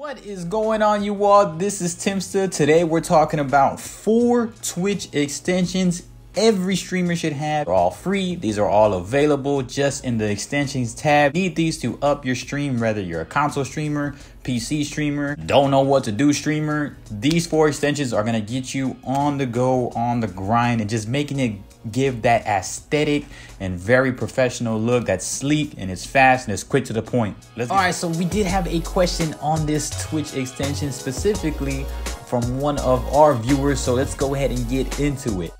What is going on, you all? This is Timster. Today we're talking about four Twitch extensions every streamer should have. They're all free. These are all available just in the extensions tab. Need these to up your stream, whether you're a console streamer, PC streamer, don't know what to do streamer. These four extensions are gonna get you on the go, on the grind, and just making it give that aesthetic and very professional look that's sleek and it's fast and it's quick to the point. Let's All right, so we did have a question on this Twitch extension specifically from one of our viewers, so let's go ahead and get into it.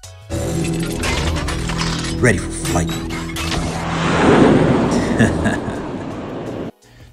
Ready for fight.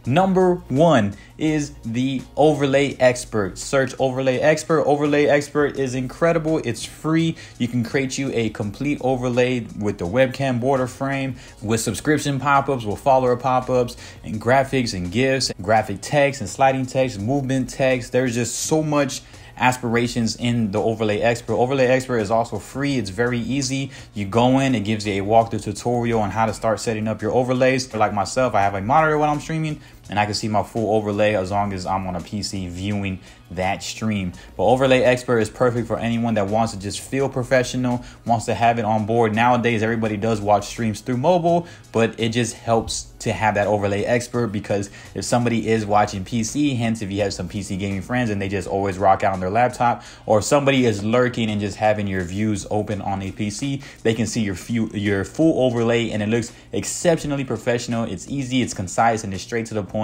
Number one is the overlay expert. Search overlay expert. Overlay expert is incredible. It's free. You can create you a complete overlay with the webcam border frame, with subscription pop-ups, with follower pop-ups, and graphics and GIFs, and graphic text and sliding text, movement text. There's just so much aspirations in the Overlay Expert. Overlay Expert is also free. It's very easy. You go in, it gives you a walkthrough tutorial on how to start setting up your overlays. Like myself, I have a monitor when I'm streaming and I can see my full overlay as long as I'm on a PC viewing that stream. But Overlay Expert is perfect for anyone that wants to just feel professional, wants to have it on board. Nowadays, everybody does watch streams through mobile, but it just helps to have that Overlay Expert because if somebody is watching PC, hence if you have some PC gaming friends and they just always rock out on their laptop, or somebody is lurking and just having your views open on a PC, they can see your few, your full overlay and it looks exceptionally professional. It's easy, it's concise, and it's straight to the point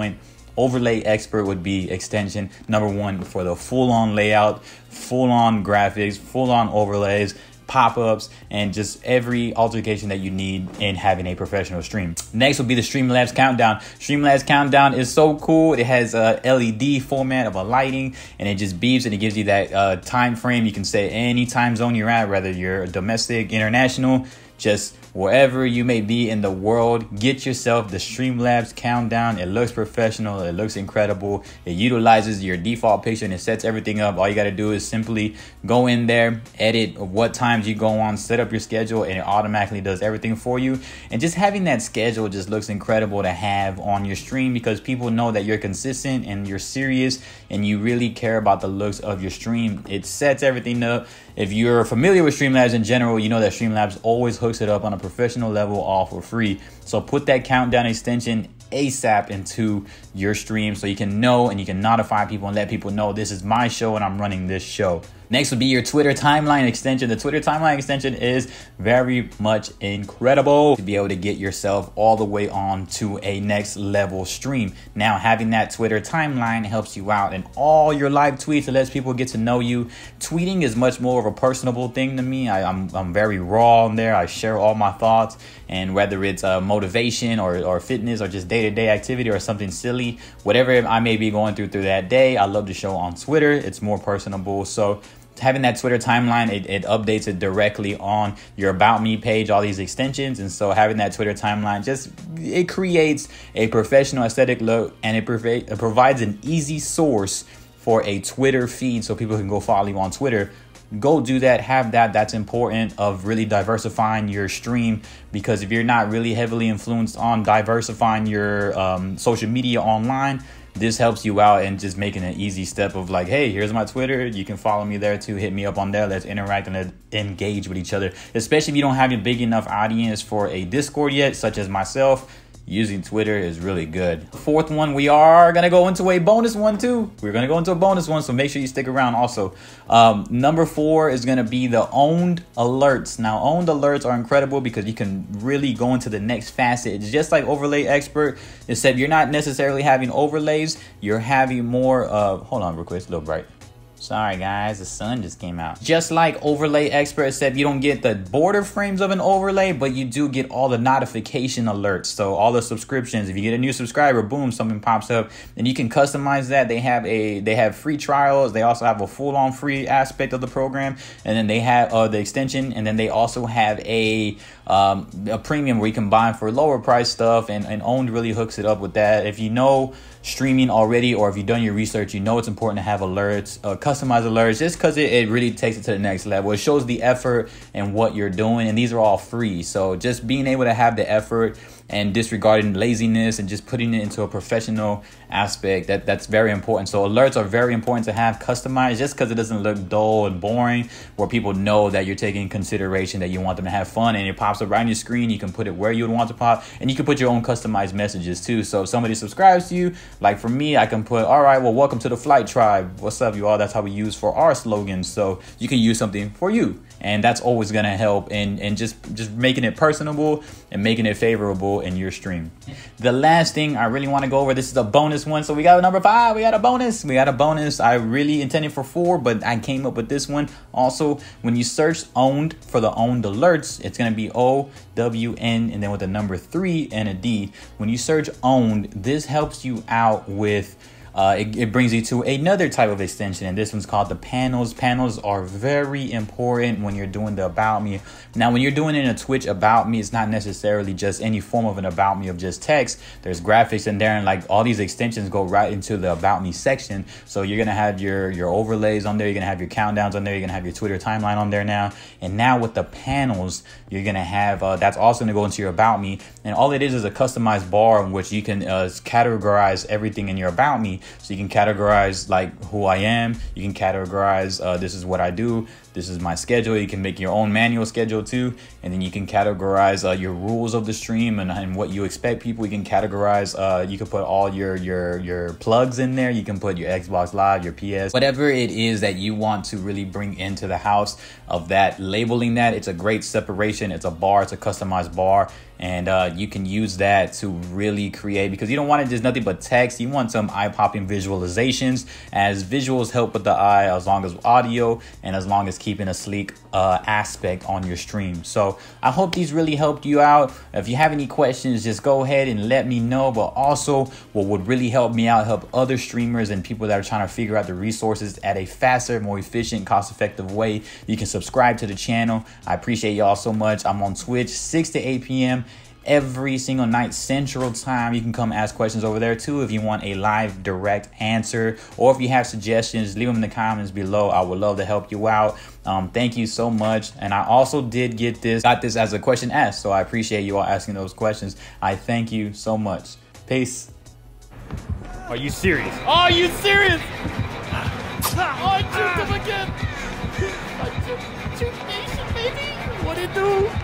overlay expert would be extension number one for the full on layout, full on graphics, full on overlays, pop-ups and just every altercation that you need in having a professional stream. Next will be the Streamlabs Countdown. Streamlabs Countdown is so cool. It has a LED format of a lighting and it just beeps and it gives you that uh, time frame. You can say any time zone you're at, whether you're domestic, international, just wherever you may be in the world, get yourself the Streamlabs countdown. It looks professional, it looks incredible. It utilizes your default picture and it sets everything up. All you got to do is simply go in there, edit what times you go on, set up your schedule, and it automatically does everything for you. And just having that schedule just looks incredible to have on your stream because people know that you're consistent and you're serious and you really care about the looks of your stream. It sets everything up. If you're familiar with Streamlabs in general, you know that Streamlabs always hooks it up on a professional level all for free. So put that countdown extension ASAP into your stream so you can know and you can notify people and let people know this is my show and I'm running this show. Next would be your Twitter timeline extension. The Twitter timeline extension is very much incredible to be able to get yourself all the way on to a next level stream. Now, having that Twitter timeline helps you out in all your live tweets. It lets people get to know you. Tweeting is much more of a personable thing to me. I, am I'm, I'm very raw on there. I share all my thoughts, and whether it's uh, motivation or, or fitness or just day to day activity or something silly, whatever I may be going through through that day, I love to show on Twitter. It's more personable. So having that Twitter timeline, it, it updates it directly on your About Me page, all these extensions. And so having that Twitter timeline just, it creates a professional aesthetic look and it, it provides an easy source for a Twitter feed so people can go follow you on Twitter. Go do that, have that. That's important of really diversifying your stream because if you're not really heavily influenced on diversifying your um, social media online, this helps you out and just making an easy step of like, hey, here's my Twitter. You can follow me there too. Hit me up on there. Let's interact and engage with each other. Especially if you don't have a big enough audience for a Discord yet, such as myself using Twitter is really good. Fourth one, we are gonna go into a bonus one too. We're gonna go into a bonus one, so make sure you stick around also. Um, number four is gonna be the Own3d alerts. Now, Own3d alerts are incredible because you can really go into the next facet. It's just like overlay expert, except you're not necessarily having overlays, you're having more, uh, hold on real quick, it's a little bright. Sorry guys, the sun just came out. Just like Overlay Expert said, you don't get the border frames of an overlay, but you do get all the notification alerts. So all the subscriptions, if you get a new subscriber, boom, something pops up. And you can customize that. They have a they have free trials. They also have a full-on free aspect of the program. And then they have uh, the extension, and then they also have a um, a premium where you can buy for lower price stuff and, and Own3d really hooks it up with that. If you know streaming already or if you've done your research, you know it's important to have alerts, uh, customized alerts, just because it, it really takes it to the next level. It shows the effort and what you're doing, and these are all free. So just being able to have the effort and disregarding laziness and just putting it into a professional aspect. That that's very important. So alerts are very important to have customized just because it doesn't look dull and boring, where people know that you're taking consideration that you want them to have fun and it pops up right on your screen. You can put it where you would want to pop, and you can put your own customized messages too. So if somebody subscribes to you, like for me, I can put, all right, well, welcome to the flight tribe. What's up, you all? That's how we use for our slogans. So you can use something for you and that's always going to help and in just just making it personable and making it favorable in your stream. The last thing i really want to go over this is a bonus one. So we got a number five we got a bonus. We got a bonus. I really intended for four but i came up with this one. Also when you search Own3d for the Own3d alerts it's going to be o w n and then with the number three and a d. When you search Own3d this helps you out with uh, it, it, brings you to another type of extension, and this one's called the panels. Panels are very important when you're doing the about me. Now, when you're doing it in a Twitch about me, it's not necessarily just any form of an about me of just text. There's graphics in there, and like all these extensions go right into the about me section. So you're gonna have your your overlays on there. You're gonna have your countdowns on there. You're gonna have your Twitter timeline on there now. And now with the panels, you're gonna have uh, that's also gonna go into your about me. And all it is is a customized bar in which you can uh, categorize everything in your about me so you can categorize like who I am. You can categorize uh, this is what I do. This is my schedule. You can make your own manual schedule too, and then you can categorize uh, your rules of the stream and, and what you expect people. You can categorize. Uh, you can put all your your your plugs in there. You can put your Xbox Live, your PS, whatever it is that you want to really bring into the house of that. Labeling that, it's a great separation. It's a bar. It's a customized bar and uh, you can use that to really create because you don't want it just nothing but text you want some visualizations as visuals help with the eye as long as audio and as long as keeping a sleek uh, aspect on your stream. So I hope these really helped you out. If you have any questions, just go ahead and let me know. But also, what would really help me out, help other streamers and people that are trying to figure out the resources at a faster, more efficient, cost effective way, you can subscribe to the channel. I appreciate y'all so much. I'm on Twitch 6 to 8 p.m every single night central time you can come ask questions over there too. If you want a live direct answer or if you have suggestions leave them in the comments below. I would love to help you out. Um, thank you so much. And i also did get this got this as a question asked so i appreciate you all asking those questions. I thank you so much. Peace. Are you serious? Are you serious? Oh, I juked him again. I juked, juked nation baby. What did it do